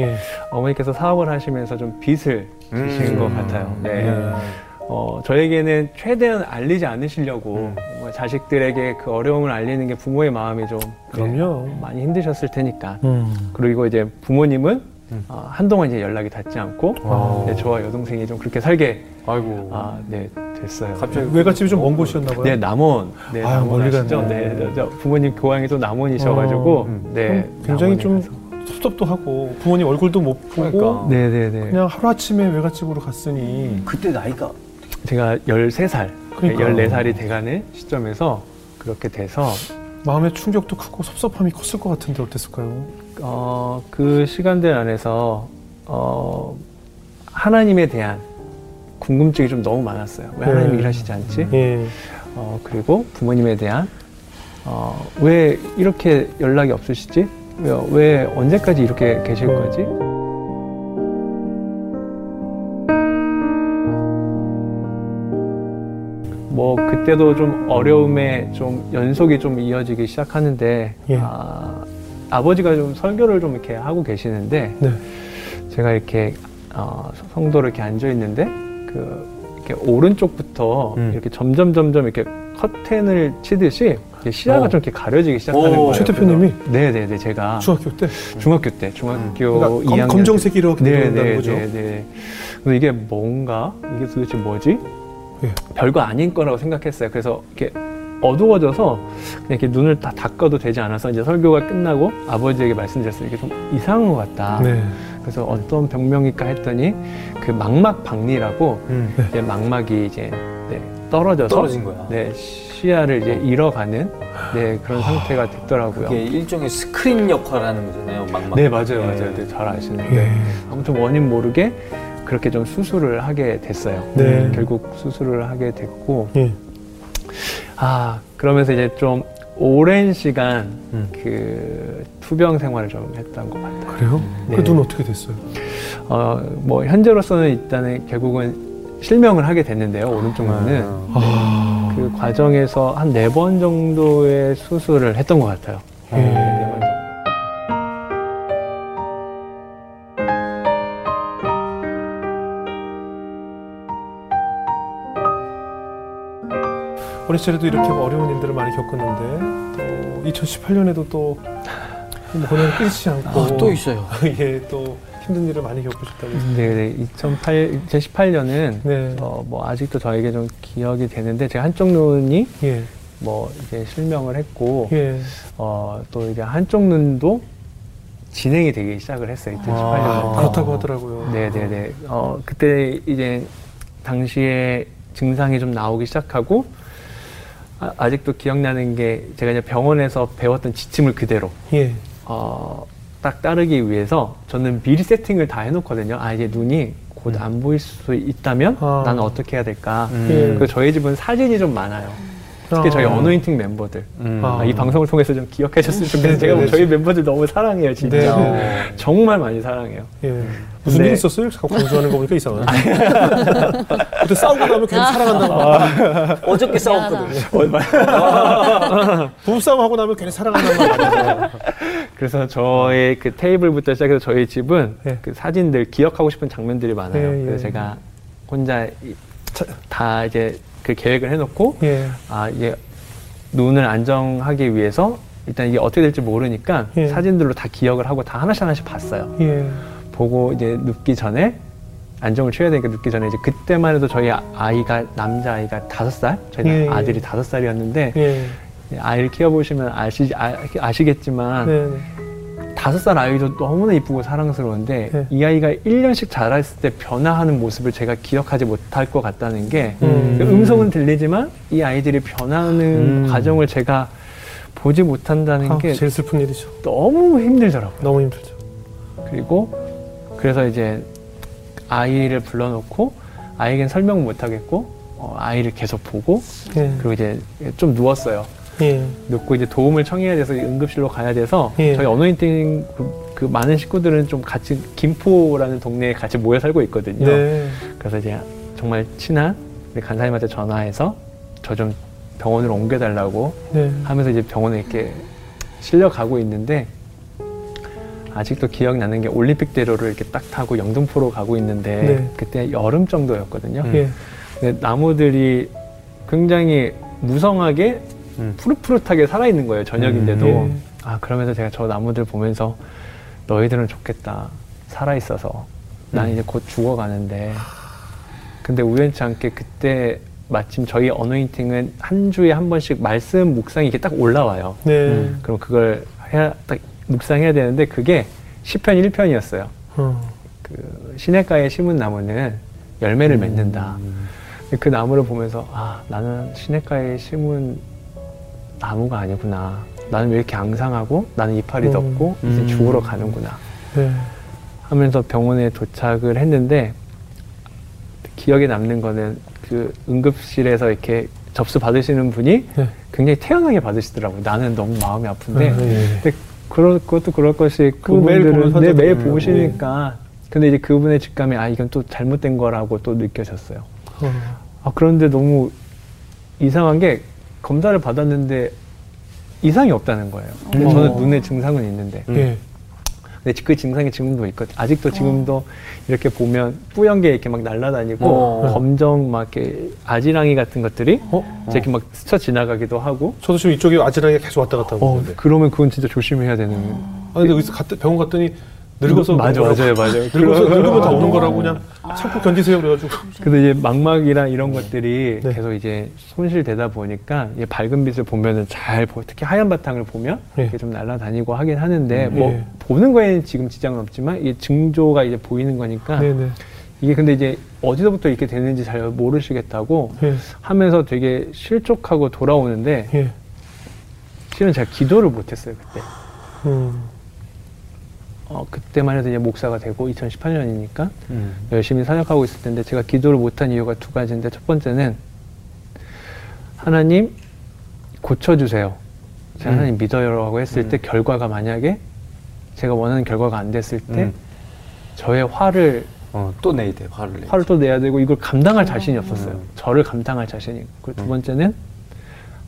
예. 어머니께서 사업을 하시면서 좀 빚을 지신 음. 것 같아요. 네. 예. 어, 저에게는 최대한 알리지 않으시려고 음. 뭐 자식들에게 그 어려움을 알리는 게 부모의 마음이 좀 네, 그럼요. 많이 힘드셨을 테니까. 음. 그리고 이제 부모님은 음. 어, 한동안 이제 연락이 닿지 않고 아. 네, 저와 여동생이 좀 그렇게 살게 아이고. 아, 네, 됐어요. 갑자기 외갓집이 좀 먼 곳이었나 봐요. 네, 남원. 네, 아유, 남원 멀리? 갔네. 네, 부모님 고향이 또 남원이셔 가지고, 어, 음. 네. 굉장히 좀 가서. 섭섭도 하고 부모님 얼굴도 못 보고 그러니까. 네, 네, 네. 그냥 하루 아침에 외갓집으로 갔으니 그때 나이가 제가 13살, 그러니까. 14살이 돼가는 시점에서 그렇게 돼서, 마음의 충격도 크고 섭섭함이 컸을 것 같은데 어땠을까요? 어, 그 시간들 안에서, 어, 하나님에 대한 궁금증이 좀 너무 많았어요. 왜 하나님이 네. 일하시지 않지? 예. 어, 그리고 부모님에 대한, 어, 왜 이렇게 연락이 없으시지? 왜, 왜 언제까지 이렇게 계실 네. 거지? 뭐 그때도 좀 어려움에 좀 연속이 좀 이어지기 시작하는데 예. 아, 아버지가 좀 설교를 좀 이렇게 하고 계시는데 네. 제가 이렇게 어, 성도로 이렇게 앉아 있는데 그 이렇게 오른쪽부터 음. 이렇게 점점 점점 이렇게 커튼을 치듯이 시야가 어. 좀 이렇게 가려지기 시작하는 오, 거예요. 최 대표님이 네네네 제가 중학교 때 중학교 때 중학교 그러니까 검, 2학년 검정색 이렇게 네네네 거죠. 네. 그래서 이게 뭔가 이게 도대체 뭐지? 예. 별거 아닌 거라고 생각했어요. 그래서 이렇게 어두워져서 그냥 이렇게 눈을 다 닦아도 되지 않아서 이제 설교가 끝나고 아버지에게 말씀드렸어요. 이게 좀 이상한 것 같다. 네. 그래서 어떤 병명일까 했더니 그 망막박리라고 음. 이제 망막이 이제 네, 떨어져서 떨어진 거야. 네, 시야를 이제 잃어가는 네, 그런 상태가 됐더라고요. 이게 일종의 스크린 역할을 하는 거잖아요. 막막. 네 맞아요 예. 맞아요 네, 잘 아시는 예. 데 아무튼 원인 모르게 그렇게 좀 수술을 하게 됐어요. 네. 결국 수술을 하게 됐고 예. 아 그러면서 이제 좀 오랜 시간 음. 그 투병 생활을 좀 했던 것 같아요. 그래요? 네. 그 눈 어떻게 됐어요? 어 뭐 현재로서는 일단은 결국은 실명을 하게 됐는데요 오른쪽 눈은 아. 아. 그 과정에서 한 네 번 정도의 수술을 했던 것 같아요. 예. 네 어린 시절에도 이렇게 어려운 일들을 많이 겪었는데 또 2018년에도 또 고난이 끊이지 않고 아, 또 있어요. 예, 또 힘든 일을 많이 겪으셨다면서요. 네, 네. 2008, 2018년은 네. 어, 뭐 아직도 저에게 좀 기억이 되는데 제 한쪽 눈이 예. 뭐 이제 실명을 했고 예. 어, 또 이제 한쪽 눈도 진행이 되기 시작을 했어요. 2018년에. 아, 그렇다고 하더라고요. 네, 네, 네. 어, 그때 이제 당시에 증상이 좀 나오기 시작하고 아, 아직도 기억나는 게 제가 이제 병원에서 배웠던 지침을 그대로 예. 어, 딱 따르기 위해서 저는 미리 세팅을 다 해놓거든요. 아, 이제 눈이 곧 음. 안 보일 수 있다면 아. 나는 어떻게 해야 될까. 음. 예. 그리고 저희 집은 사진이 좀 많아요. 특히 저희 아. 어노인팅 멤버들. 음. 아, 아, 이 방송을 통해서 좀 기억해 줬으면 좋겠어요. 네, 제가 네, 저희 멤버들 너무 사랑해요, 진짜. 네, 네. 정말 많이 사랑해요. 예. 무슨 네. 일 있었어요? 자꾸 강조하는 거 보니까 이상하네. 그때 싸우고 나면 괜히 사랑한다는 말. 어저께 싸웠거든. 부부싸움 하고 나면 괜히 말. 아니에요. 그래서 저의 그 테이블부터 시작해서 저희 집은 네. 그 사진들 기억하고 싶은 장면들이 많아요. 예, 예. 그래서 제가 혼자 이- 다 이제 그 계획을 해놓고 예. 아 이게 눈을 안정하기 위해서 일단 이게 어떻게 될지 모르니까 예. 사진들로 다 기억을 하고 다 하나씩 하나씩 봤어요. 예. 보고 이제 눕기 전에 안정을 취해야 되니까 눕기 전에 이제 그때만 해도 저희 아- 아이가 남자 아이가 다섯 살, 저희 예, 예. 아들이 다섯 살이었는데 예. 아이를 키워보시면 아시 아, 시겠지만 네. 네. 다섯 살 아이도 너무나 이쁘고 사랑스러운데 네. 이 아이가 1년씩 자랐을 때 변화하는 모습을 제가 기억하지 못할 것 같다는 게 음. 그 음성은 들리지만 이 아이들이 변하는 음. 과정을 제가 보지 못한다는 아, 게 제일 슬픈 일이죠. 너무 힘들더라고요. 너무 힘들죠. 그리고 그래서 이제 아이를 불러놓고 아이에겐 설명 못 하겠고 어, 아이를 계속 보고 예. 그리고 이제 좀 누웠어요. 예. 눕고 이제 도움을 청해야 돼서 응급실로 가야 돼서 예. 저희 어노인팅 그, 그 많은 식구들은 좀 같이 김포라는 동네에 같이 모여 살고 있거든요. 네. 그래서 이제 정말 친한 우리 간사님한테 전화해서 저 좀 병원으로 옮겨달라고 네. 하면서 이제 병원에 이렇게 실려 가고 있는데 아직도 기억나는 게 올림픽대로를 이렇게 딱 타고 영등포로 가고 있는데 네. 그때 여름 정도였거든요. 음. 예. 근데 나무들이 굉장히 무성하게 음. 푸릇푸릇하게 살아있는 거예요. 저녁인데도. 예. 아, 그러면서 제가 저 나무들 보면서 너희들은 좋겠다. 살아있어서. 난 음. 이제 곧 죽어가는데. 근데 우연치 않게 그때 마침 저희 어노인팅은 한 주에 한 번씩 말씀 묵상이 이렇게 딱 올라와요. 네. 음. 그럼 그걸 해야, 딱 묵상해야 되는데 그게 10편 1편이었어요. 어. 그 시냇가에 심은 나무는 열매를 음. 맺는다. 근데 그 나무를 보면서 아 나는 시냇가에 심은 나무가 아니구나. 나는 왜 이렇게 앙상하고 나는 이파리 음. 덮고 이제 음. 죽으러 가는구나. 네. 하면서 병원에 도착을 했는데 기억에 남는 거는 그 응급실에서 이렇게 접수 받으시는 분이 네. 굉장히 태연하게 받으시더라고요. 나는 너무 마음이 아픈데. 근데 그럴 것도 그럴 것이 매일 그분들은 네, 매일 하잖아요. 보시니까 근데 이제 그분의 직감이 아 이건 또 잘못된 거라고 또 느껴졌어요. 어. 아 그런데 너무 이상한 게 검사를 받았는데 이상이 없다는 거예요. 근데 어. 저는 눈에 증상은 있는데 음. 예. 근데 그 증상이 지금도 있거든요. 아직도 지금도 어. 이렇게 보면 뿌연 게 이렇게 막 날아다니고 어. 검정 막 이렇게 아지랑이 같은 것들이 어? 이렇게 막 스쳐 지나가기도 하고 저도 지금 이쪽에 아지랑이가 계속 왔다 갔다 하고 어, 있는데. 그러면 그건 진짜 조심해야 되는 아, 근데 여기서 갔다, 병원 갔더니 늙어서 맞아. 맞아요, 맞아요. 늙어서 늙으면 다 오는 어. 거라고 그냥 참고 견디세요 그래가지고. 근데 이제 망막이랑 이런 것들이 네. 계속 이제 손실되다 보니까 이제 밝은 빛을 보면은 잘 보, 특히 하얀 바탕을 보면 네. 이렇게 좀 날아다니고 하긴 하는데 음. 뭐 네. 보는 거에는 지금 지장은 없지만 이게 증조가 이제 보이는 거니까 네네. 이게 근데 이제 어디서부터 이렇게 되는지 잘 모르시겠다고 예. 하면서 되게 실족하고 돌아오는데 예. 실은 제가 기도를 못했어요 그때. 음. 어, 그때만 해도 이제 목사가 되고 2018년이니까 음. 열심히 사역하고 있을 텐데 제가 기도를 못한 이유가 두 가지인데 첫 번째는 하나님 고쳐주세요. 제가 음. 하나님 믿어요라고 했을 때 음. 결과가 만약에 제가 원하는 결과가 안 됐을 때 음. 저의 화를 어, 또 내야 돼, 화를 내. 화를 또 내야 되고 이걸 감당할 자신이 없었어요. 음. 저를 감당할 자신이. 그리고 두 음. 번째는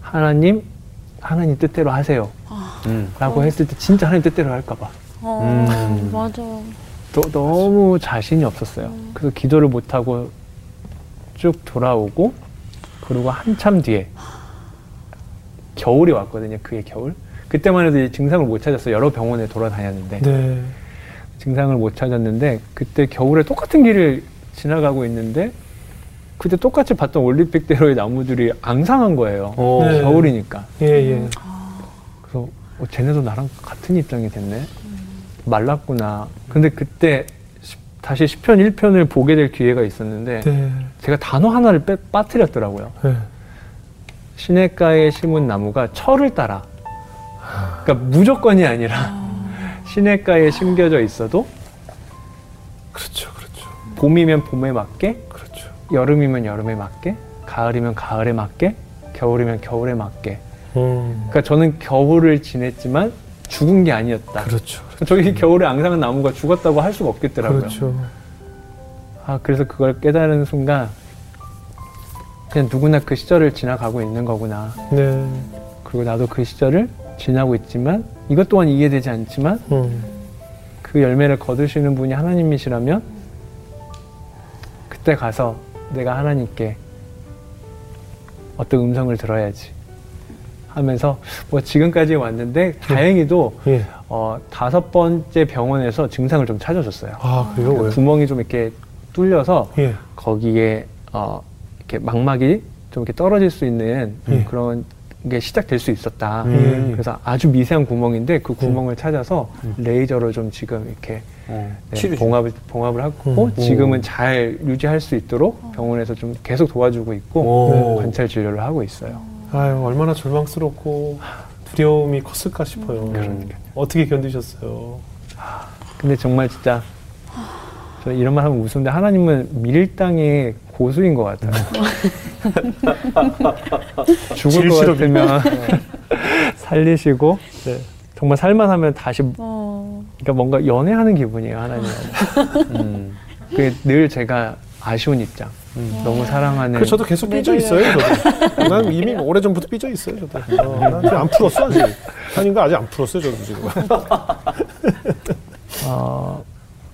하나님 하나님 뜻대로 하세요. 음. 라고 했을 때 진짜 하나님 뜻대로 할까봐. 어, 음. 맞아. 또- 너무 자신이 없었어요. 그래서 기도를 못하고 쭉 돌아오고, 그리고 한참 뒤에 겨울이 왔거든요. 그해 겨울. 그때만 해도 이제 증상을 못 찾았어요. 여러 병원에 돌아다녔는데 네. 증상을 못 찾았는데 그때 겨울에 똑같은 길을 지나가고 있는데 그때 똑같이 봤던 올림픽대로의 나무들이 앙상한 거예요. 어. 네. 겨울이니까. 예, 예. 그래서 어, 쟤네도 나랑 같은 입장이 됐네. 말랐구나. 근데 그때 시- 다시 10편 1편을 보게 될 기회가 있었는데 네. 제가 단어 하나를 빼, 빠뜨렸더라고요. 네. 시냇가에 심은 나무가 철을 따라. 그러니까 무조건이 아니라 시냇가에 심겨져 있어도 그렇죠, 그렇죠. 봄이면 봄에 맞게, 그렇죠. 여름이면 여름에 맞게, 가을이면 가을에 맞게, 겨울이면 겨울에 맞게. 음. 그러니까 저는 겨울을 지냈지만 죽은 게 아니었다. 그렇죠. 저기 겨울에 앙상한 나무가 죽었다고 할 수가 없겠더라고요. 그렇죠. 아, 그래서 그걸 깨달은 순간 그냥 누구나 그 시절을 지나가고 있는 거구나. 네. 그리고 나도 그 시절을 지나고 있지만 이것 또한 이해되지 않지만 음. 그 열매를 거두시는 분이 하나님이시라면 그때 가서 내가 하나님께 어떤 음성을 들어야지 하면서 뭐 지금까지 왔는데 다행히도 예. 어, 다섯 번째 병원에서 증상을 좀 찾아줬어요. 아, 그래요? 왜? 구멍이 좀 이렇게 뚫려서 예. 거기에 어, 이렇게 망막이 좀 이렇게 떨어질 수 있는 예. 그런 게 시작될 수 있었다. 음. 그래서 아주 미세한 구멍인데 그 구멍을 찾아서 레이저로 좀 지금 이렇게 어. 네. 봉합을 봉합을 하고 음. 지금은 잘 유지할 수 있도록 병원에서 좀 계속 도와주고 있고 오. 관찰 진료를 하고 있어요. 아유, 얼마나 절망스럽고 두려움이 컸을까 싶어요. 그러니까요. 어떻게 견디셨어요? 근데 정말 진짜 저 이런 말 하면 웃는데 하나님은 밀당의 고수인 것 같아요. 죽을 것. 같으면 살리시고 네. 정말 살만 하면 다시 어, 그러니까 뭔가 연애하는 기분이에요 하나님은. 음. 그게 늘 제가 아쉬운 입장. 너무 사랑하는. 그 저도 계속 삐져 있어요, 저도. 난 이미 오래 전부터 삐져 있어요, 저도. 어, 난 지금 안 풀었어, 아직. 아닌가 아직 안 풀었어요, 저도 지금. 어,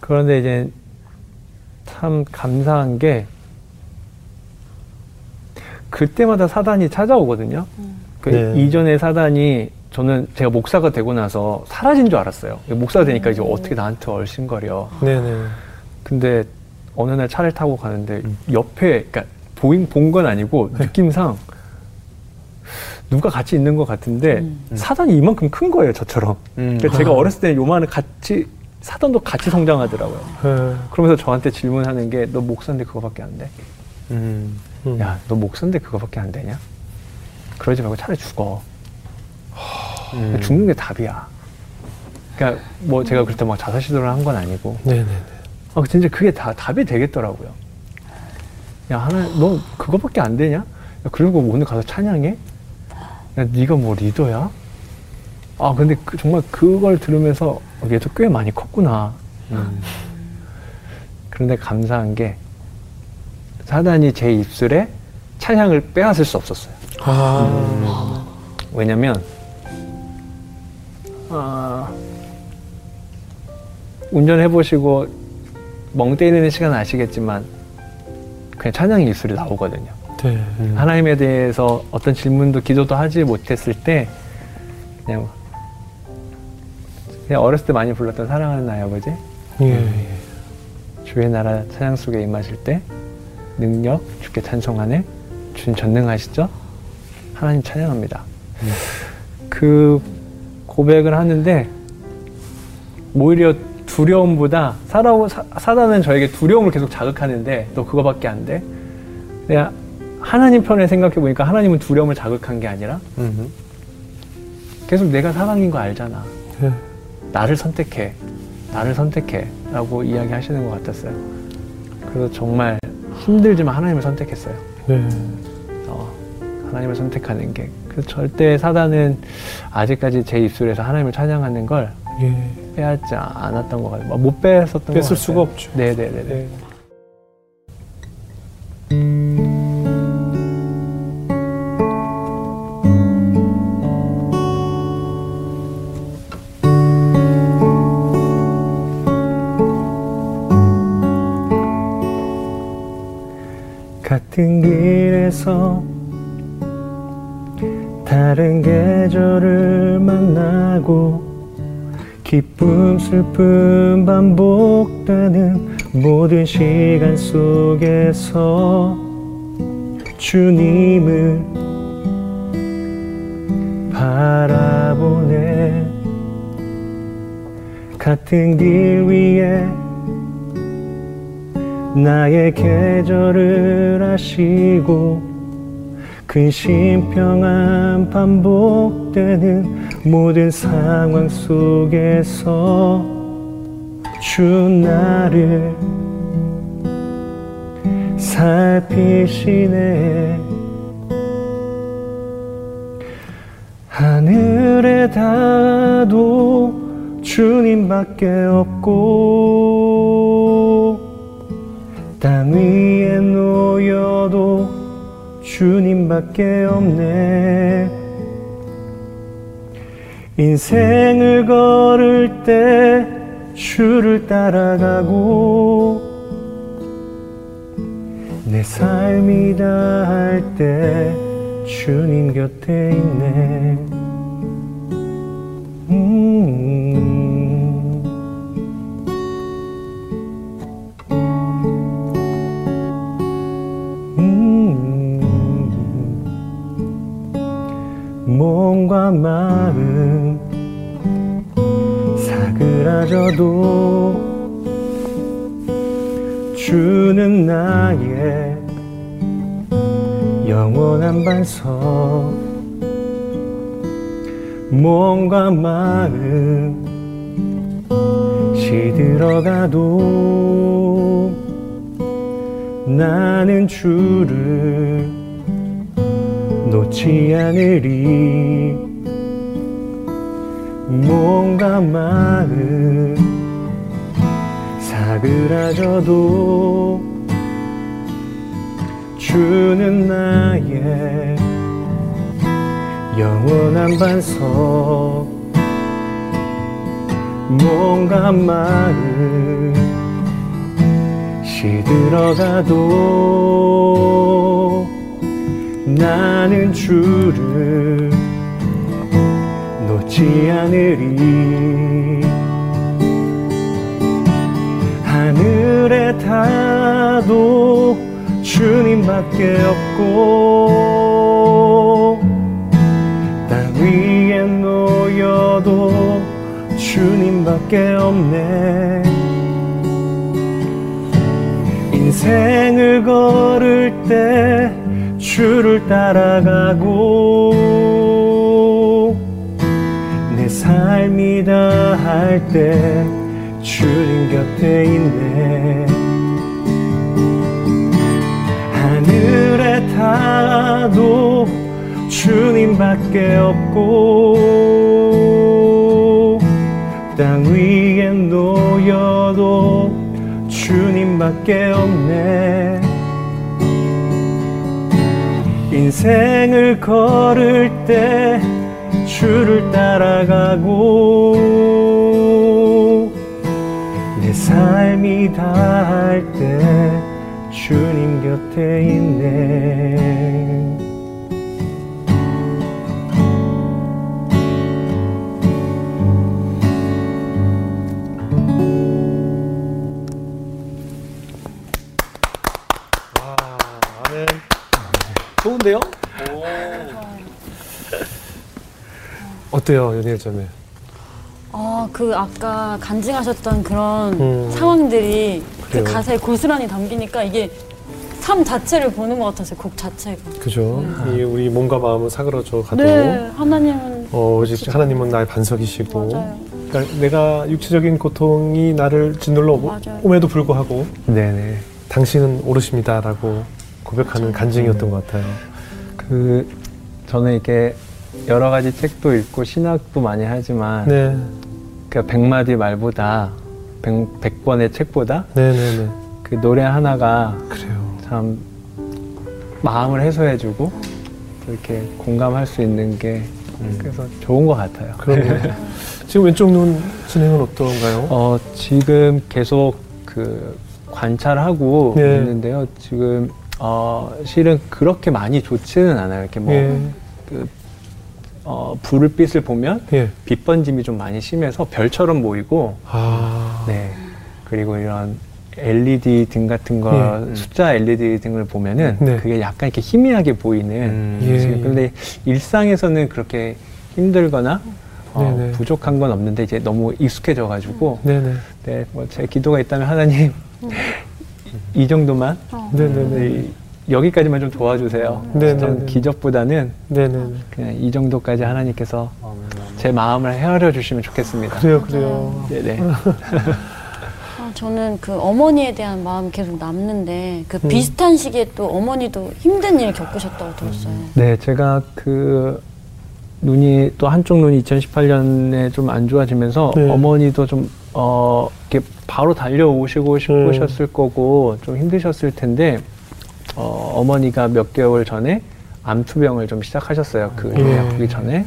그런데 이제 참 감사한 게 그때마다 사단이 찾아오거든요. 그 네. 이전에 사단이 저는 제가 목사가 되고 나서 사라진 줄 알았어요. 목사가 되니까 이제 어떻게 나한테 얼씬거려. 네네. 근데 어느 날 차를 타고 가는데 옆에 그러니까 보인 본 건 아니고 느낌상 누가 같이 있는 것 같은데 음. 사단이 이만큼 큰 거예요 저처럼. 음. 그러니까 제가 어렸을 때 요만한 같이 사단도 같이 성장하더라고요. 네. 그러면서 저한테 질문하는 게 너 목사인데 그거밖에 안 돼? 음. 음. 야너 목사인데 그거밖에 안 되냐? 그러지 말고 차라리 죽어. 음. 죽는 게 답이야. 그러니까 뭐 제가 그때 막 자살 시도를 한 건 아니고 네네네. 아, 진짜 그게 다 답이 되겠더라고요. 야, 하나, 너 그거밖에 안 되냐? 야, 그리고 오늘 가서 찬양해? 야, 네가 뭐 리더야? 아, 근데 그- 정말 그걸 들으면서 어, 얘도 꽤 많이 컸구나. 음. 그런데 감사한 게 사단이 제 입술에 찬양을 빼앗을 수 없었어요. 아. 왜냐면 아, 운전해 보시고 멍 때리는 시간 아시겠지만 그냥 찬양이 입술에 나오거든요. 네. 음. 하나님에 대해서 어떤 질문도 기도도 하지 못했을 때 그냥 그냥 어렸을 때 많이 불렀던 사랑하는 나의 아버지 예. 예. 주의 나라 찬양 속에 임하실 때 능력 주께 찬송하네 주님 전능하시죠 하나님 찬양합니다 그 고백을 하는데 오히려 두려움보다 사라오, 사, 사단은 저에게 두려움을 계속 자극하는데 너 그거밖에 안 돼? 내가 하나님 편을 생각해 보니까 하나님은 두려움을 자극한 게 아니라 음. 계속 내가 사랑인 거 알잖아 네. 나를 선택해. 나를 선택해. 라고 이야기하시는 것 같았어요. 그래서 정말 힘들지만 하나님을 선택했어요. 네. 어, 하나님을 선택하는 게. 그래서 절대 사단은 아직까지 제 입술에서 하나님을 찬양하는 걸 예. 빼앗지 않았던 것 같아요. 못 뺐었던 것 같아요. 뺐을 수가 없죠. 네네네. 네. 슬픔 반복되는 모든 시간 속에서 주님을 바라보네. 같은 길 위에 나의 계절을 아시고 근심 평안 반복되는 모든 상황 속에서 주 나를 살피시네. 하늘에 닿아도 주님밖에 없고 땅 위에 놓여도 주님밖에 없네 인생을 걸을 때 주를 따라가고 내 삶이다 할 때 주님 곁에 있네 몸과 마음 사그라져도 주는 나의 영원한 반석 몸과 마음 시들어가도 나는 주를 놓지 않으리 몸과 마음 사그라져도 주는 나의 영원한 반석. 뭔가 마음 시들어가도 나는 주를 놓지 않으리. 하늘에 닿아도 주님밖에 없고 땅 위에 놓여도 주님밖에 없네. 인생을 걸을 때 주를 따라가고 내 삶이 다 할 때 주님 곁에 있네. 하늘에 닿아도 주님밖에 없고 땅 위에 놓여도 주님밖에 없네 인생을 걸을 때 주를 따라가고 내 삶이 다 할 때 주님 곁에 있네 어때요, 연일 전에? 아, 그 아까 간증하셨던 그런 음. 상황들이 그 그래요. 가사에 고스란히 담기니까 이게 삶 자체를 보는 것 같았어요. 곡 자체가. 그죠? 이 우리 몸과 마음은 사그러져 가도 네, 하나님은 어, 하나님은 나의 반석이시고 맞아요. 그러니까 내가 육체적인 고통이 나를 짓눌러 오- 맞아요. 옴에도 불구하고 네네 당신은 오르십니다라고 고백하는 간증이었던 것 같아요. 그 저는 이렇게 여러 가지 책도 읽고 신학도 많이 하지만 네, 그 백마디 말보다 백, 백 번의 책보다 네, 네, 네. 그 노래 하나가 그래요. 참 마음을 해소해주고 또 이렇게 공감할 수 있는 게 그래서 좋은 것 같아요. 그럼요. 지금 왼쪽 눈 진행은 어떤가요? 어, 지금 계속 그 관찰하고 네. 있는데요. 지금 어, 실은 그렇게 많이 좋지는 않아요. 이렇게 뭐 예, 그, 어, 불빛을 보면 예. 빛 번짐이 좀 많이 심해서 별처럼 보이고, 아, 네. 그리고 이런 LED 등 같은 거, 예. 숫자 LED 등을 보면은 네. 그게 약간 이렇게 희미하게 보이는. 예. 지금 근데 일상에서는 그렇게 힘들거나 어, 네네. 부족한 건 없는데 이제 너무 익숙해져 가지고, 네, 네, 네, 뭐 제 기도가 있다면 하나님 이 정도만 어. 네, 네, 네, 네, 여기까지만 좀 도와주세요. 네, 네, 전 네. 기적보다는 네, 네. 그냥 이 정도까지 하나님께서 제 마음을 헤아려 주시면 좋겠습니다. 그래요, 그래요. 네네. 아, 저는 그 어머니에 대한 마음이 계속 남는데 그 음. 비슷한 시기에 또 어머니도 힘든 일을 겪으셨다고 들었어요. 네, 제가 그 눈이 또 한쪽 눈이 2018년에 좀 안 좋아지면서 네. 어머니도 좀 어, 이렇게 바로 달려오시고 싶으셨을 거고 좀 힘드셨을 텐데 어, 어머니가 몇 개월 전에 암투병을 좀 시작하셨어요. 그 예. 아프기 전에.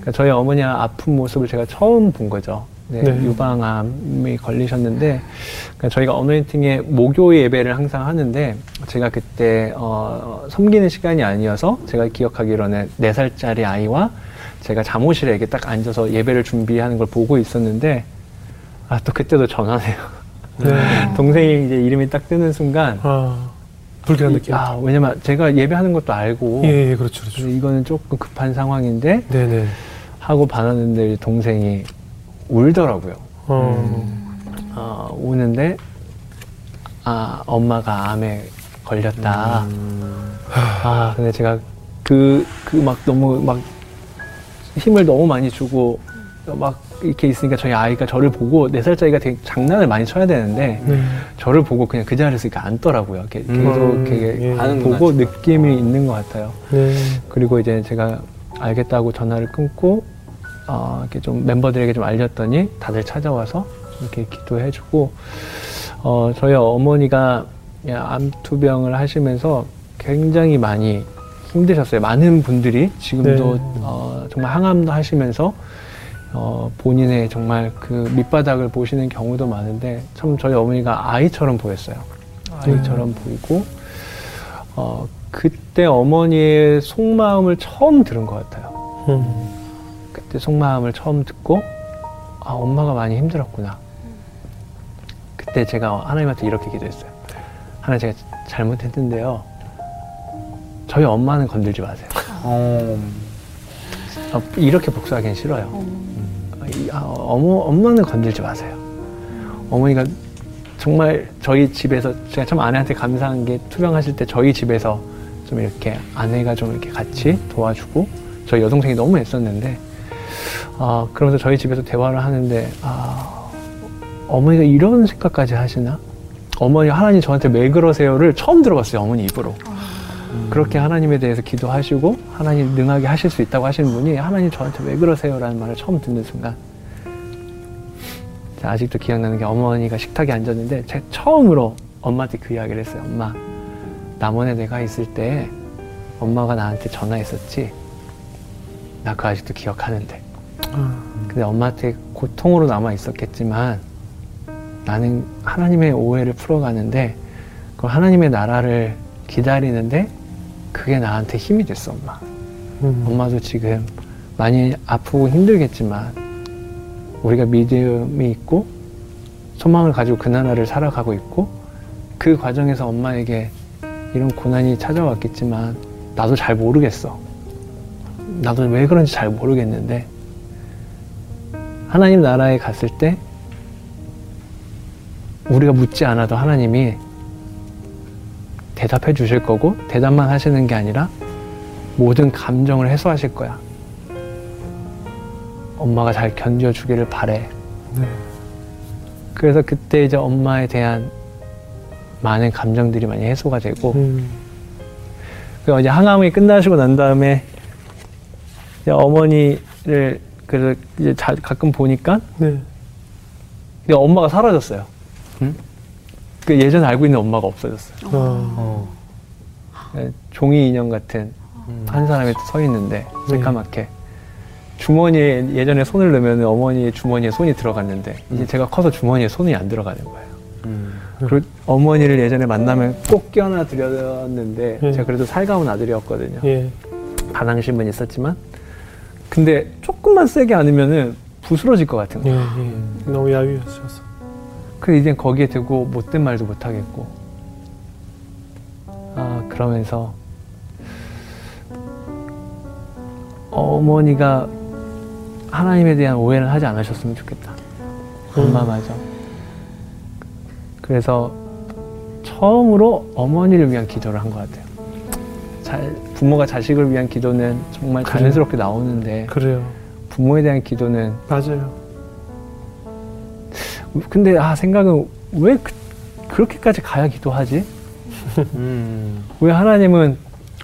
그러니까 저희 어머니 아픈 모습을 제가 처음 본 거죠. 네, 네. 유방암이 걸리셨는데 그러니까 저희가 어노인팅에 목요 예배를 항상 하는데 제가 그때 어, 섬기는 시간이 아니어서 제가 기억하기로는 네 살짜리 아이와 제가 잠옷실에 이렇게 딱 앉아서 예배를 준비하는 걸 보고 있었는데 아 또 그때도 전화네요. 네. 동생이 이제 이름이 딱 뜨는 순간 아, 불길한 느낌. 아 왜냐면 제가 예배하는 것도 알고 예, 예, 그렇죠, 그렇죠. 이거는 조금 급한 상황인데 네, 네. 하고 받았는데 동생이 울더라고요. 어, 어, 우는데 아 엄마가 암에 걸렸다. 아 근데 제가 그 그 막 너무 막 힘을 너무 많이 주고 막 이렇게 있으니까 저희 아이가 저를 보고 네 살짜리가 되게 장난을 많이 쳐야 되는데 네. 저를 보고 그냥 그 자리에서 이렇게 앉더라고요. 이렇게 계속 음, 이렇게 예. 보고 느낌이 있는 것 같아요. 네. 그리고 이제 제가 알겠다고 전화를 끊고 어, 이렇게 좀 멤버들에게 좀 알렸더니 다들 찾아와서 이렇게 기도해주고 어, 저희 어머니가 암투병을 하시면서 굉장히 많이 힘드셨어요. 많은 분들이 지금도 네. 어, 정말 항암도 하시면서 어, 본인의 정말 그 밑바닥을 보시는 경우도 많은데 참 저희 어머니가 아이처럼 보였어요. 아이처럼 보이고 어, 그때 어머니의 속마음을 처음 들은 것 같아요. 음. 그때 속마음을 처음 듣고 아 엄마가 많이 힘들었구나. 그때 제가 하나님한테 이렇게 기도했어요. 하나 제가 잘못했는데요. 저희 엄마는 건들지 마세요. 어. 아, 이렇게 복수하기는 싫어요. 음. 아, 이- 아, 어머, 엄마는 건들지 마세요. 어머니가 정말 저희 집에서 제가 참 아내한테 감사한 게 투병하실 때 저희 집에서 좀 이렇게 아내가 좀 이렇게 같이 도와주고 저희 여동생이 너무 애썼는데 아 그러면서 저희 집에서 대화를 하는데 아 어머니가 이런 생각까지 하시나? 어머니 하나님 저한테 왜 그러세요를 처음 들어봤어요 어머니 입으로 그렇게 하나님에 대해서 기도하시고 하나님 능하게 하실 수 있다고 하시는 분이 하나님 저한테 왜 그러세요라는 말을 처음 듣는 순간 아직도 기억나는 게 어머니가 식탁에 앉았는데 제가 처음으로 엄마한테 그 이야기를 했어요. 엄마, 남원에 내가 있을 때 엄마가 나한테 전화했었지. 나 그거 아직도 기억하는데. 아, 근데 엄마한테 고통으로 남아 있었겠지만 나는 하나님의 오해를 풀어가는데 그 하나님의 나라를 기다리는데 그게 나한테 힘이 됐어, 엄마. 음. 엄마도 지금 많이 아프고 힘들겠지만 우리가 믿음이 있고 소망을 가지고 그 나라를 살아가고 있고 그 과정에서 엄마에게 이런 고난이 찾아왔겠지만 나도 잘 모르겠어. 나도 왜 그런지 잘 모르겠는데 하나님 나라에 갔을 때 우리가 묻지 않아도 하나님이 대답해 주실 거고 대답만 하시는 게 아니라 모든 감정을 해소하실 거야. 엄마가 잘 견뎌주기를 바래. 네. 그래서 그때 이제 엄마에 대한 많은 감정들이 많이 해소가 되고, 음. 그리고 이제 항암이 끝나시고 난 다음에 어머니를 그래서 이제 자, 가끔 보니까 네. 근데 엄마가 사라졌어요. 응? 그 예전에 알고 있는 엄마가 없어졌어요. 아, 어. 종이 인형 같은 음. 한 사람이 서 있는데 새까맣게 주머니에 예전에 손을 넣으면 어머니의 주머니에 손이 들어갔는데 이제 제가 커서 주머니에 손이 안 들어가는 거예요. 음. 그리고 어머니를 예전에 만나면 꼭 껴안아 드렸는데 음. 제가 그래도 살가운 아들이었거든요. 예. 반항심은 있었지만 근데 조금만 세게 안으면은 부스러질 것 같은 예. 거예요. 예. 너무 야위하셔 서. 그 이제 거기에 대고 못된 말도 못 하겠고 아 그러면서 어머니가 하나님에 대한 오해를 하지 않으셨으면 좋겠다 엄마마저 그래서 처음으로 어머니를 위한 기도를 한 것 같아요 잘, 부모가 자식을 위한 기도는 정말. 자연스럽게 나오는데 그래요. 부모에 대한 기도는 맞아요. 근데 아 생각은 왜 그, 그렇게까지 가야 기도하지? 음. 왜 하나님은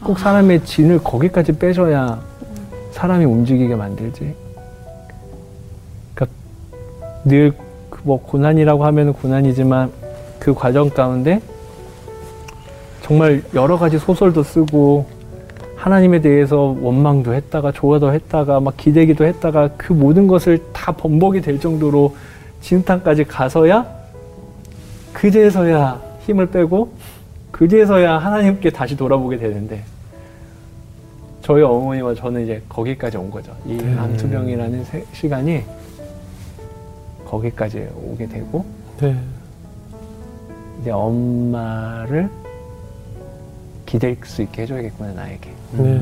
꼭 사람의 진을 거기까지 빼셔야 사람이 움직이게 만들지? 그러니까 늘 뭐 고난이라고 하면 고난이지만 그 과정 가운데 정말 여러 가지 소설도 쓰고 하나님에 대해서 원망도 했다가 좋아도 했다가 막 기대기도 했다가 그 모든 것을 다 번복이 될 정도로 진탕까지 가서야 그제서야 힘을 빼고 그제서야 하나님께 다시 돌아보게 되는데 저희 어머니와 저는 이제 거기까지 온 거죠. 이 음. 암투병이라는 세- 시간이 거기까지 오게 되고 네. 이제 엄마를 기댈 수 있게 해줘야겠구나 나에게. 네.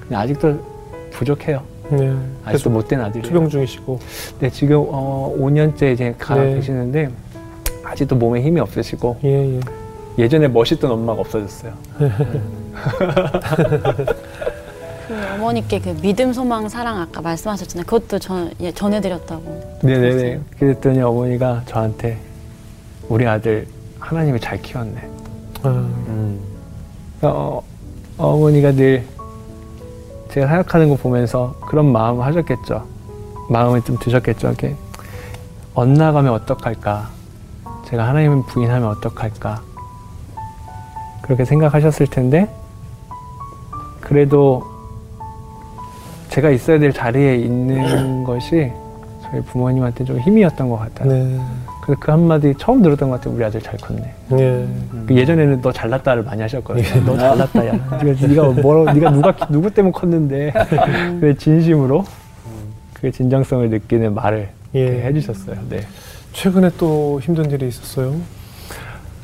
근데 아직도 부족해요. 네. 아직도 그래서 못된 아들이에요. 투병 중이시고. 네, 지금 어, 5년째 이제 가 네. 계시는데 아직도 몸에 힘이 없으시고 예, 예. 예전에 멋있던 엄마가 없어졌어요. 그 어머니께 그 믿음, 소망, 사랑 아까 말씀하셨잖아요. 그것도 전, 예, 전해드렸다고. 네네네. 들었어요. 그랬더니 어머니가 저한테 우리 아들 하나님이 잘 키웠네. 아, 음. 어, 어머니가 늘 제가 생각하는 거 보면서 그런 마음을 하셨겠죠. 마음을 좀 드셨겠죠. 이렇게 엇나가면 어떡할까? 제가 하나님을 부인하면 어떡할까? 그렇게 생각하셨을 텐데 그래도 제가 있어야 될 자리에 있는 것이 저희 부모님한테 좀 힘이었던 것 같아요. 네. 그래서 그 한마디 처음 들었던 것 같아요. 우리 아들 잘 컸네. 예. 그 예전에는 너 잘났다를 많이 하셨거든요. 너 잘났다, 야. 네가, 네가 뭐라, 네가 누가 누구 때문에 컸는데 그 진심으로 그 진정성을 느끼는 말을 예. 해주셨어요. 네. 최근에 또 힘든 일이 있었어요.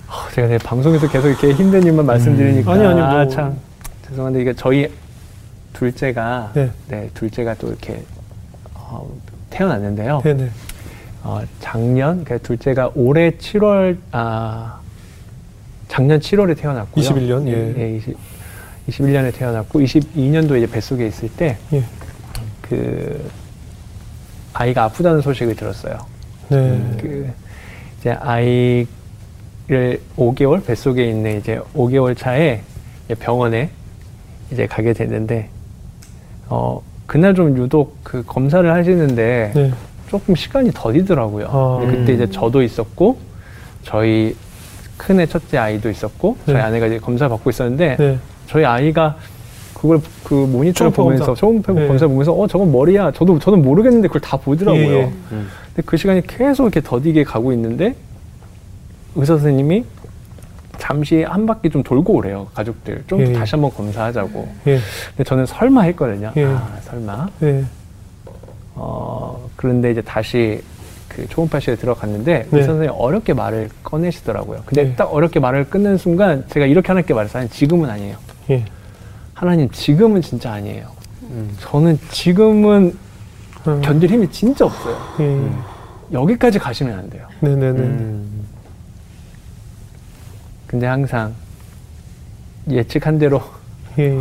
어, 제가 네, 방송에서 계속 이렇게 힘든 일만 말씀드리니까 아니, 아니, 뭐. 아, 참 죄송한데 이게 저희 둘째가 네. 네, 둘째가 또 이렇게 어, 태어났는데요. 네네. 어, 작년 그러니까 둘째가 올해 7월 아 작년 7월에 태어났고요. 21년, 예. 예, 20, 21년에 태어났고 22년도에 이제 뱃속에 있을 때그 예. 아이가 아프다는 소식을 들었어요. 네. 그 이제 아이를 5개월 뱃속에 있는 이제 5개월 차에 이제 병원에 이제 가게 됐는데 어 그날 좀 유독 그 검사를 하시는데 네. 조금 시간이 더디더라고요. 아. 그때 이제 저도 있었고 저희 큰애 첫째 아이도 있었고 저희 네. 아내가 이제 검사 받고 있었는데 네. 저희 아이가 그걸 그 모니터를 보면서. 초음파 네. 검사 보면서 어 저건 머리야 저도 저는 모르겠는데 그걸 다 보더라고요. 예, 예. 음. 근데 그 시간이 계속 이렇게 더디게 가고 있는데 의사 선생님이 잠시 한 바퀴 좀 돌고 오래요 가족들 좀 예, 예. 다시 한번 검사하자고. 예. 근데 저는 설마 했거든요. 예. 아 설마. 예. 어 그런데 이제 다시 그 초음파실에 들어갔는데 네. 의사 선생님이 어렵게 말을 꺼내시더라고요. 근데 네. 딱 어렵게 말을 끊는 순간 제가 이렇게 하나님께 말했어요. 아니, 지금은 아니에요. 예. 하나님 지금은 진짜 아니에요. 음. 저는 지금은 음. 견딜 힘이 진짜 없어요. 예. 여기까지 가시면 안 돼요. 네네네. 음. 근데 항상 예측한 대로 예. 예.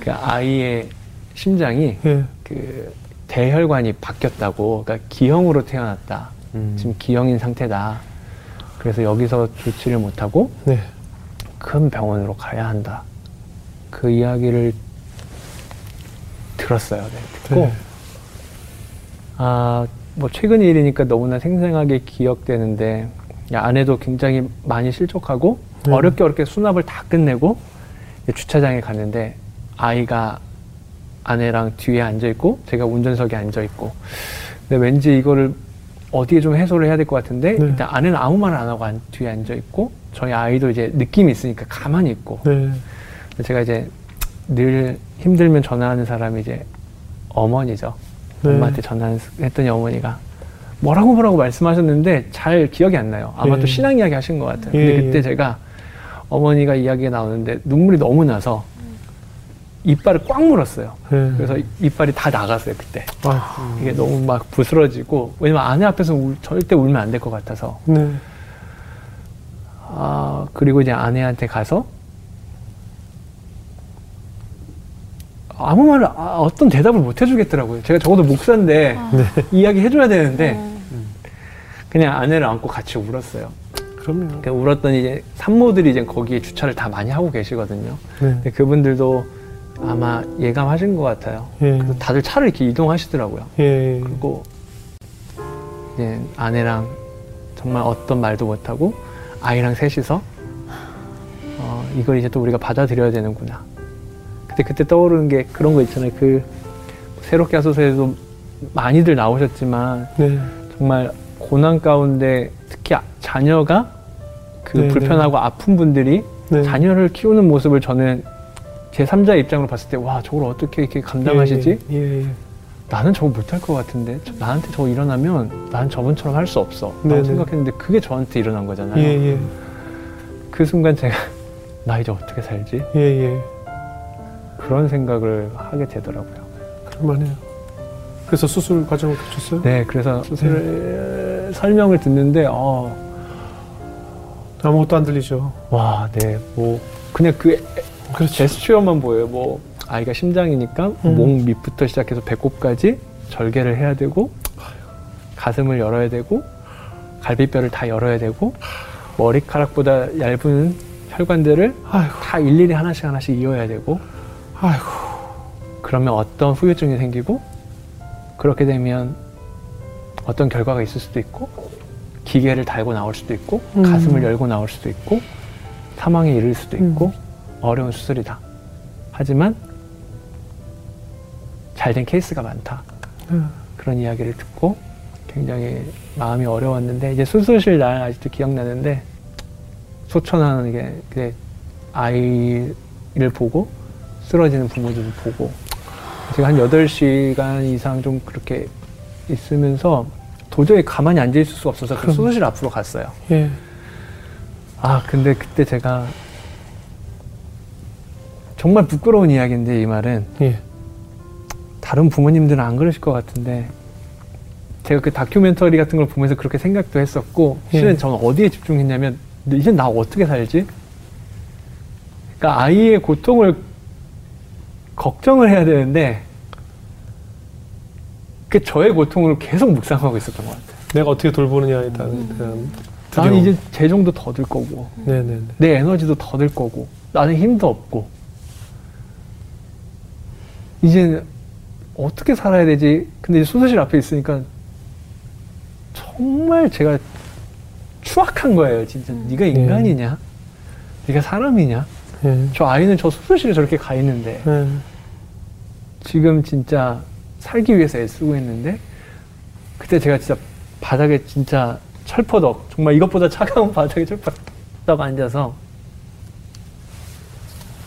그 아이의 심장이 예. 그 대혈관이 바뀌었다고, 그러니까 기형으로 태어났다. 음. 지금 기형인 상태다. 그래서 여기서 조치를 못하고 네. 큰 병원으로 가야 한다. 그 이야기를 들었어요. 네, 듣고 네. 아, 뭐 최근 일이니까 너무나 생생하게 기억되는데 야, 아내도 굉장히 많이 실족하고 네. 어렵게 어렵게 수납을 다 끝내고 주차장에 갔는데 아이가 아내랑 뒤에 앉아 있고 제가 운전석에 앉아 있고 근데 왠지 이거를 어디에 좀 해소를 해야 될 것 같은데 네. 일단 아내는 아무 말 안 하고 안- 뒤에 앉아 있고 저희 아이도 이제 느낌이 있으니까 가만히 있고 네. 제가 이제 늘 힘들면 전화하는 사람이 이제 어머니죠. 네. 엄마한테 전화했더니 어머니가 뭐라고 뭐라고 말씀하셨는데 잘 기억이 안 나요. 아마 예. 또 신앙 이야기 하신 것 같아요. 근데 예, 그때 예. 제가 어머니가 이야기가 나오는데 눈물이 너무 나서 이빨을 꽉 물었어요. 네. 그래서 이빨이 다 나갔어요 그때. 아, 이게 너무 막 부스러지고 왜냐면 아내 앞에서 울- 절대 울면 안 될 것 같아서. 네. 아 그리고 이제 아내한테 가서 아무 말을 아, 어떤 대답을 못 해주겠더라고요. 제가 적어도 목사인데 네. 이야기 해줘야 되는데 어. 그냥 아내를 안고 같이 울었어요. 그럼요. 그러니까 울었더니 이제 산모들이 이제 거기에 주차를 다 많이 하고 계시거든요. 네. 근데 그분들도 아마 예감하신 것 같아요. 예. 그래서 다들 차를 이렇게 이동하시더라고요. 예. 그리고 이제 아내랑 정말 어떤 말도 못하고 아이랑 셋이서 어, 이걸 이제 또 우리가 받아들여야 되는구나. 그때 그때 떠오르는 게 그런 거 있잖아요. 그 새롭게 하소서에도 많이들 나오셨지만 네. 정말 고난 가운데 특히 아- 자녀가 그 네, 불편하고 아픈 분들이 네. 자녀를 키우는 모습을 저는 제 3자의 입장으로 봤을 때 와 저걸 어떻게 이렇게 감당하시지? 예. 예. 예. 나는 저거 못할 것 같은데 저- 나한테 저거 일어나면 난 저번처럼 할 수 없어 라고 네네. 생각했는데 그게 저한테 일어난 거잖아요 예. 예. 그 순간 제가 나 이제 어떻게 살지? 예. 예. 그런 생각을 하게 되더라고요 그럴만해요. 그래서 수술 과정을 거쳤어요? 네 그래서 수술 설명을 듣는데 어, 아무것도 안 들리죠. 와, 네, 뭐 그냥 그 그렇죠. 제스처만 보여요. 뭐 아이가 심장이니까 음. 목 밑부터 시작해서 배꼽까지 절개를 해야 되고 가슴을 열어야 되고 갈비뼈를 다 열어야 되고 머리카락보다 얇은 혈관들을 아이고. 다 일일이 하나씩 하나씩 이어야 되고 아이고. 그러면 어떤 후유증이 생기고 그렇게 되면 어떤 결과가 있을 수도 있고 기계를 달고 나올 수도 있고 음. 가슴을 열고 나올 수도 있고 사망에 이를 수도 있고 어려운 수술이다. 하지만 잘된 케이스가 많다. 음. 그런 이야기를 듣고 굉장히 마음이 어려웠는데 이제 수술실 날 아직도 기억나는데 소천하는 게 그게 아이를 보고 쓰러지는 부모들을 보고 제가 한 8시간 이상 좀 그렇게 있으면서 도저히 가만히 앉아 있을 수가 없어서 그. 수술실 앞으로 갔어요. 예. 아, 근데 그때 제가 정말 부끄러운 이야기인데 이 말은 예. 다른 부모님들은 안 그러실 것 같은데 제가 그 다큐멘터리 같은 걸 보면서 그렇게 생각도 했었고 실은 예. 저는 어디에 집중했냐면 이제 나 어떻게 살지? 그러니까 아이의 고통을 걱정을 해야 되는데 그 저의 고통을 계속 묵상하고 있었던 것 같아요. 내가 어떻게 돌보느냐에 대한 그런 나는. 이제 재정도 더 들 거고 네네네. 내 에너지도 더 들 거고 나는 힘도 없고 이제 어떻게 살아야 되지? 근데 이제 수술실 앞에 있으니까 정말 제가 추악한 거예요. 진짜 네가 인간이냐? 네가 사람이냐? 예. 저 아이는 저 수술실에 저렇게 가 있는데 예. 지금 진짜 살기 위해서 애쓰고 있는데 그때 제가 진짜 바닥에 진짜 철퍼덕 정말 이것보다 차가운 바닥에 철퍼덕 앉아서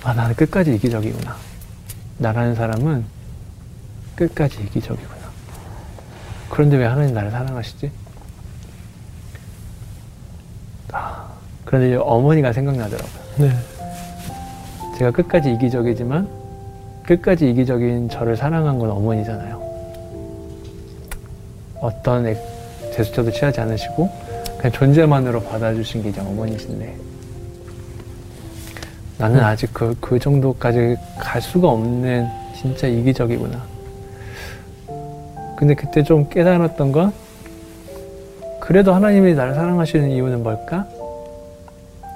아 나는 끝까지 이기적이구나 나라는 사람은 끝까지 이기적이구나 그런데 왜 하나님 나를 사랑하시지? 아, 그런데 어머니가 생각나더라고요 네. 제가 끝까지 이기적이지만 끝까지 이기적인 저를 사랑한 건 어머니잖아요. 어떤 액- 제스처도 취하지 않으시고 그냥 존재만으로 받아주신 게 이제 어머니신데 나는 아직 그, 그 정도까지 갈 수가 없는 진짜 이기적이구나. 근데 그때 좀 깨달았던 건 그래도 하나님이 나를 사랑하시는 이유는 뭘까?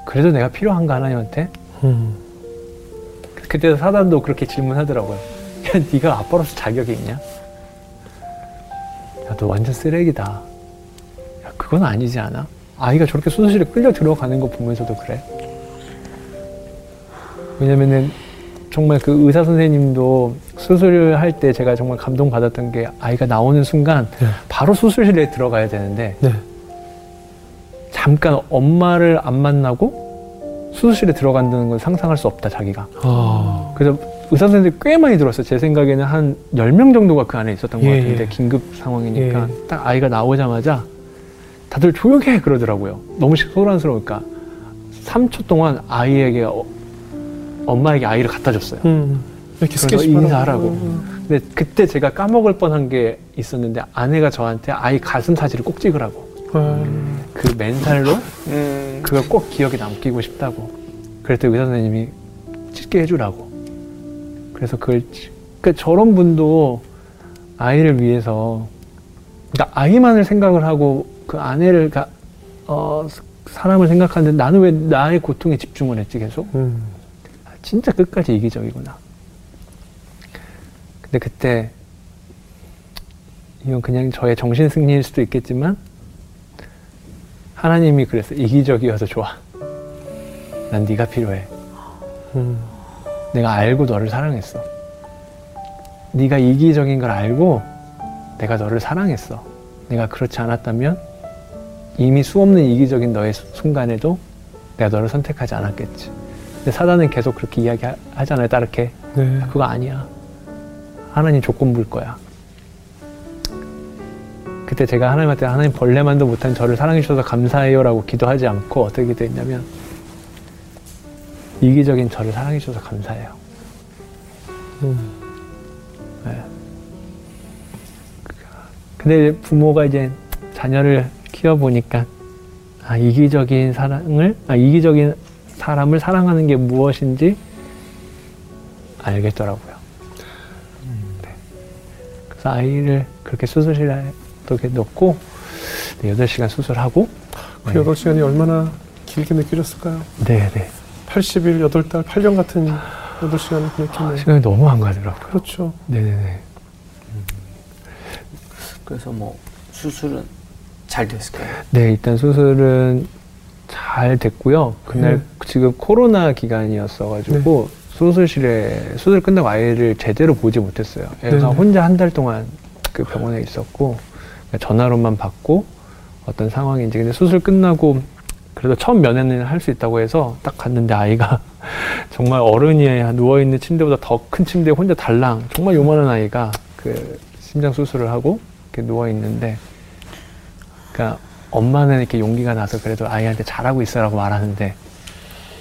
그래도 내가 필요한가 하나님한테? 음. 그때 사단도 그렇게 질문하더라고요. 야, 네가 아빠로서 자격이 있냐? 야, 너 완전 쓰레기다. 야, 그건 아니지 않아? 아이가 저렇게 수술실에 끌려 들어가는 거 보면서도 그래. 왜냐면은 정말 그 의사 선생님도 수술을 할 때 제가 정말 감동받았던 게 아이가 나오는 순간 네. 바로 수술실에 들어가야 되는데 네. 잠깐 엄마를 안 만나고 수술실에 들어간다는 걸 상상할 수 없다 자기가. 아. 그래서 의사 선생님들이 꽤 많이 들었어요. 제 생각에는 한 10명 정도가 그 안에 있었던 것 예, 같은데 예. 긴급 상황이니까 예. 딱 아이가 나오자마자 다들 조용해 그러더라고요. 너무 소란스러우니까 3초 동안 아이에게 어, 엄마에게 아이를 갖다 줬어요. 음. 이렇게 그래서 인사하라고. 음. 근데 그때 제가 까먹을 뻔한 게 있었는데 아내가 저한테 아이 가슴 사진을 꼭 찍으라고. 아. 그 맨살로 음. 그걸 꼭 기억에 남기고 싶다고. 그랬더니 의사 선생님이 찍게 해주라고. 그래서 그걸 찍- 그러니까 저런 분도 아이를 위해서 그러니까 아이만을 생각을 하고 그 아내를 가, 어, 사람을 생각하는데 나는 왜 나의 고통에 집중을 했지 계속? 음. 아, 진짜 끝까지 이기적이구나. 근데 그때 이건 그냥 저의 정신 승리일 수도 있겠지만 하나님이 그래서 이기적이어서 좋아. 난 네가 필요해. 음. 내가 알고 너를 사랑했어. 네가 이기적인 걸 알고 내가 너를 사랑했어. 내가 그렇지 않았다면 이미 수없는 이기적인 너의 수- 순간에도 내가 너를 선택하지 않았겠지. 근데 사단은 계속 그렇게 이야기하잖아요, 따르게. 네. 그거 아니야. 하나님 조건부일 거야. 그때 제가 하나님한테 하나님 벌레만도 못한 저를 사랑해 주셔서 감사해요라고 기도하지 않고 어떻게 기도했냐면 이기적인 저를 사랑해 주셔서 감사해요. 음. 네. 근데 부모가 이제 자녀를 키워 보니까 아, 이기적인 사랑을 아, 이기적인 사람을 사랑하는 게 무엇인지 알겠더라고요. 네. 그래서 아이를 그렇게 수술실에 이렇게 넣고 네, 8시간 수술하고 그 8시간이 얼마나 길게 느껴졌을까요? 네, 네. 80일, 8달, 8년 같은 8시간을 보냈겠네요. 시간이 너무 안 가더라고요. 그렇죠. 네, 네, 네. 그래서 뭐 수술은 잘 됐을까요? 네, 일단 수술은 잘 됐고요. 그날 네. 지금 코로나 기간이었어가지고 수술실에 수술 끝나고 아이를 제대로 보지 못했어요. 애가 네네. 혼자 한 달 동안 그 병원에 있었고 전화로만 받고 어떤 상황인지 근데 수술 끝나고 그래도 처음 면회는 할 수 있다고 해서 딱 갔는데 아이가 정말 어른이 누워 있는 침대보다 더 큰 침대에 혼자 달랑 정말 요만한 아이가 그 심장 수술을 하고 이렇게 누워 있는데 그러니까 엄마는 이렇게 용기가 나서 그래도 아이한테 잘하고 있어라고 말하는데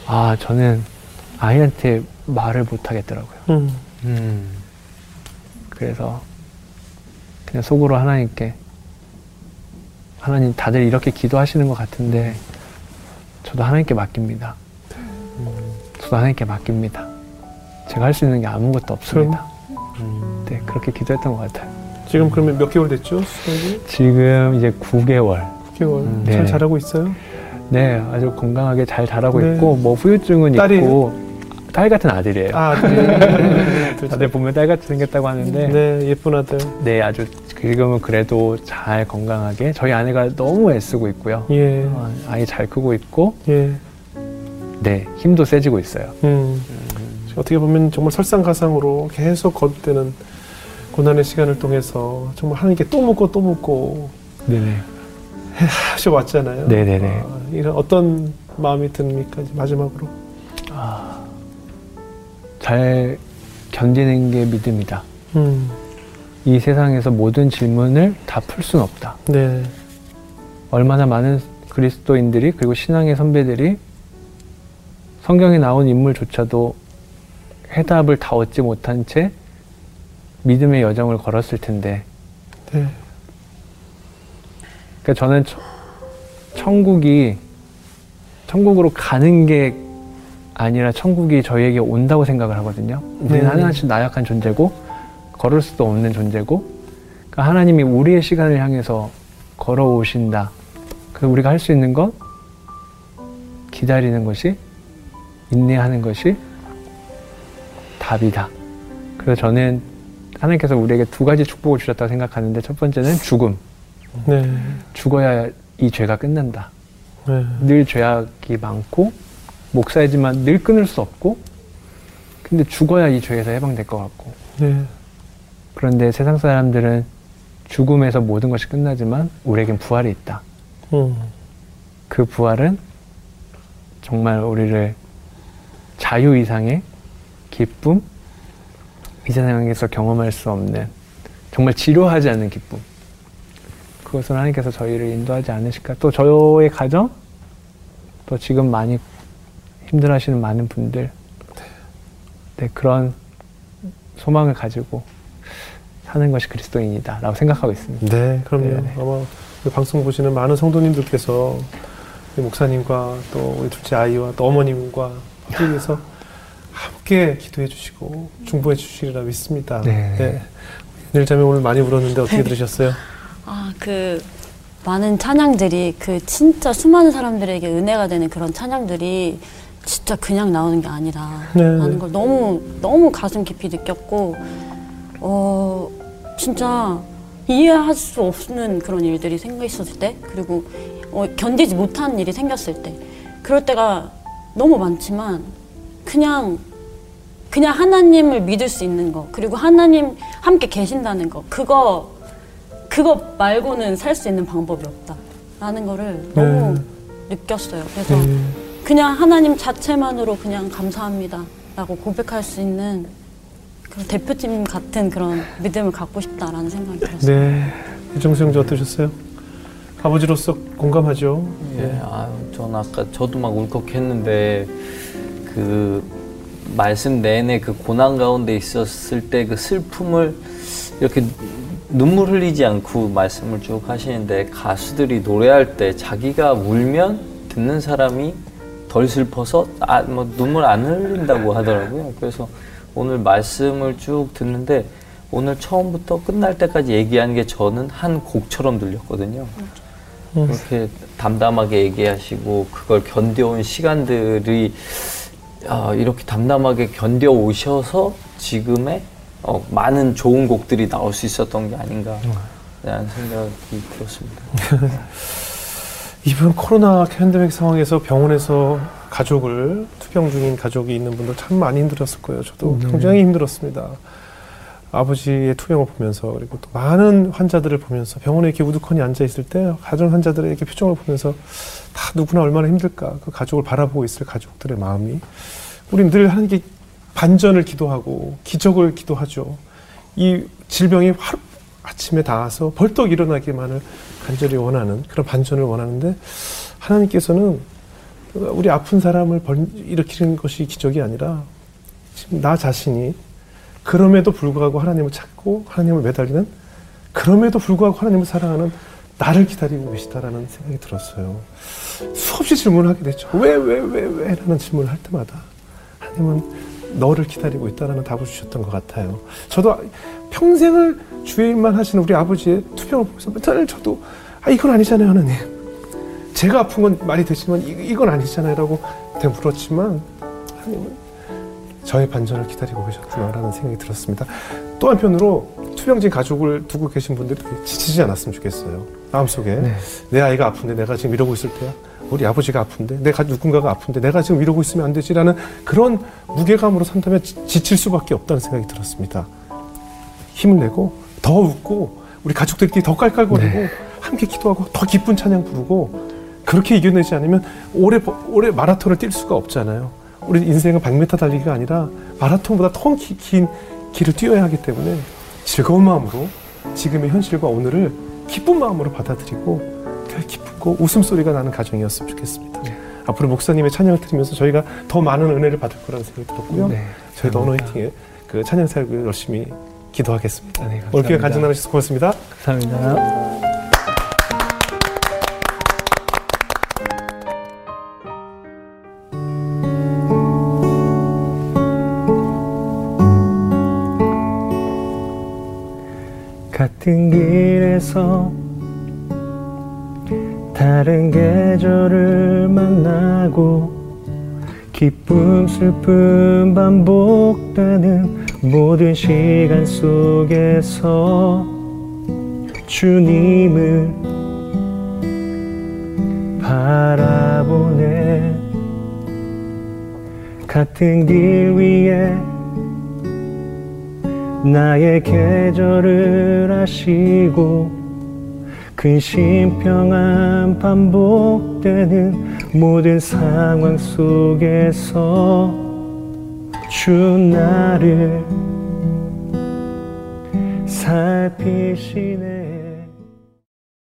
아 저는 아이한테 말을 못 하겠더라고요. 음. 음. 그래서 그냥 속으로 하나님께 하나님 다들 이렇게 기도하시는 것 같은데 저도 하나님께 맡깁니다. 저도 하나님께 맡깁니다. 제가 할 수 있는 게 아무것도 없습니다. 음. 네, 그렇게 기도했던 것 같아요. 지금 그러면 몇 개월 됐죠? 지금 이제 9개월. 9개월. 음, 잘 네. 자라고 있어요? 네, 아주 건강하게 잘 자라고 네. 있고 뭐 후유증은 딸이에요? 있고 딸 같은 아들이에요. 아, 네. 다들 보면 딸 같이 생겼다고 하는데 네, 예쁜 아들. 네, 아주 지금은 그래도 잘 건강하게 저희 아내가 너무 애쓰고 있고요. 예, 어, 아이 잘 크고 있고 예. 네 힘도 세지고 있어요. 음. 어떻게 보면 정말 설상가상으로 계속 거듭되는 고난의 시간을 통해서 정말 하나님께 또 묻고 또 묻고 네네. 하셔왔잖아요. 네네네. 아, 이런 어떤 마음이 듭니까? 마지막으로. 아, 잘 견디는 게 믿음이다. 음. 이 세상에서 모든 질문을 다 풀 수는 없다. 네. 얼마나 많은 그리스도인들이 그리고 신앙의 선배들이 성경에 나온 인물조차도 해답을 다 얻지 못한 채 믿음의 여정을 걸었을 텐데 네. 그러니까 저는 처- 천국이 천국으로 가는 게 아니라 천국이 저희에게 온다고 생각을 하거든요. 우리는 네. 하나같이 나약한 존재고 걸을 수도 없는 존재고 그러니까 하나님이 우리의 시간을 향해서 걸어오신다. 그래서 우리가 할 수 있는 건 기다리는 것이 인내하는 것이 답이다. 그래서 저는 하나님께서 우리에게 두 가지 축복을 주셨다고 생각하는데 첫 번째는 죽음. 네. 죽어야 이 죄가 끝난다. 네. 늘 죄악이 많고 목사이지만 늘 끊을 수 없고 근데 죽어야 이 죄에서 해방될 것 같고 네. 그런데 세상 사람들은 죽음에서 모든 것이 끝나지만 우리에겐 부활이 있다. 음. 그 부활은 정말 우리를 자유 이상의 기쁨, 이 세상에서 경험할 수 없는 정말 지루하지 않는 기쁨. 그것을 하나님께서 저희를 인도하지 않으실까. 또 저의 가정, 또 지금 많이 힘들어하시는 많은 분들, 네, 그런 소망을 가지고 사는 것이 그리스도인이다라고 생각하고 있습니다. 네, 그럼요. 네네. 아마 이 방송 보시는 많은 성도님들께서 우리 목사님과 또 우리 둘째 아이와 또 어머님과 위해서 함께 기도해 주시고 중보해 주시리라 믿습니다. 네. 일자매 오늘 많이 울었는데 어떻게 들으셨어요? 아, 그 많은 찬양들이 그 진짜 수많은 사람들에게 은혜가 되는 그런 찬양들이 진짜 그냥 나오는 게 아니라 네. 라는 걸 너무 너무 가슴 깊이 느꼈고 어 진짜 이해할 수 없는 그런 일들이 생겼을 때 그리고 어, 견디지 못한 일이 생겼을 때 그럴 때가 너무 많지만 그냥 그냥 하나님을 믿을 수 있는 거 그리고 하나님 함께 계신다는 거 그거 그거 말고는 살 수 있는 방법이 없다라는 거를 너무 네. 느꼈어요. 그래서 네. 그냥 하나님 자체만으로 그냥 감사합니다라고 고백할 수 있는 그런 대표팀 같은 그런 믿음을 갖고 싶다라는 생각이 들었어요. 네. 이정수 형제 어떠셨어요? 아버지로서 공감하죠? 예, 아, 전 아까 저도 막 울컥했는데 그 말씀 내내 그 고난 가운데 있었을 때 그 슬픔을 이렇게 눈물 흘리지 않고 말씀을 쭉 하시는데 가수들이 노래할 때 자기가 울면 듣는 사람이 덜 슬퍼서 아, 뭐 눈물 안 흘린다고 하더라고요. 그래서 오늘 말씀을 쭉 듣는데 오늘 처음부터 끝날 때까지 얘기하는 게 저는 한 곡처럼 들렸거든요. 음. 그렇게 담담하게 얘기하시고 그걸 견뎌온 시간들이 아, 이렇게 담담하게 견뎌 오셔서 지금의 어, 많은 좋은 곡들이 나올 수 있었던 게 아닌가 라는 생각이 들었습니다. 이번 코로나 팬데믹 상황에서 병원에서 가족을 투병 중인 가족이 있는 분들 참 많이 힘들었을 거예요. 저도 네. 굉장히 힘들었습니다. 아버지의 투병을 보면서 그리고 또 많은 환자들을 보면서 병원에 이렇게 우두커니 앉아 있을 때 가정 환자들의 이렇게 표정을 보면서 다 누구나 얼마나 힘들까 그 가족을 바라보고 있을 가족들의 마음이 우리는 늘 하는 게 반전을 기도하고 기적을 기도하죠. 이 질병이 하루 아침에 닿아서 벌떡 일어나기만을 간절히 원하는 그런 반전을 원하는데 하나님께서는 우리 아픈 사람을 벌, 일으키는 것이 기적이 아니라 지금 나 자신이 그럼에도 불구하고 하나님을 찾고 하나님을 매달리는 그럼에도 불구하고 하나님을 사랑하는 나를 기다리고 계시다라는 생각이 들었어요. 수없이 질문을 하게 됐죠. 왜, 왜, 왜, 왜? 라는 질문을 할 때마다 하나님은 너를 기다리고 있다라는 답을 주셨던 것 같아요. 저도 평생을 주의 일만 하시는 우리 아버지의 투병을 보면서 맨날 저도 아, 이건 아니잖아요, 하나님. 제가 아픈 건 말이 되지만 이, 이건 아니잖아요 라고 되물었지만 하나님은 저의 반전을 기다리고 계셨구나라는 생각이 들었습니다. 또 한편으로 투병진 가족을 두고 계신 분들이 지치지 않았으면 좋겠어요. 마음속에 네. 내 아이가 아픈데 내가 지금 이러고 있을 때야. 우리 아버지가 아픈데 내가 누군가가 아픈데 내가 지금 이러고 있으면 안 되지라는 그런 무게감으로 산다면 지- 지칠 수밖에 없다는 생각이 들었습니다. 힘을 내고 더 웃고 우리 가족들끼리 더 깔깔거리고 함께 기도하고 더 기쁜 찬양 부르고 그렇게 이겨내지 않으면 오래 버- 오래 마라톤을 뛸 수가 없잖아요. 우리 인생은 100m 달리기가 아니라 마라톤보다 더 긴 길을 뛰어야 하기 때문에 즐거운 마음으로 지금의 현실과 오늘을 기쁜 마음으로 받아들이고 그 기쁘고 웃음소리가 나는 가정이었으면 좋겠습니다. 앞으로 목사님의 찬양을 들으면서 저희가 더 많은 은혜를 받을 거라는 생각이 들었고요. 네. 저희도. 어노이팅에 그 찬양 사역을 열심히 기도하겠습니다. 네, 올기회 감사합니다. 간증하셔서 고맙습니다. 감사합니다. 같은 길에서 다른 계절을 만나고 기쁨 슬픔 반복되는 모든 시간 속에서 주님을 바라보네. 같은 길 위에 나의 계절을 아시고 근심 평안 반복되는 모든 상황 속에서 주 나를 살피시네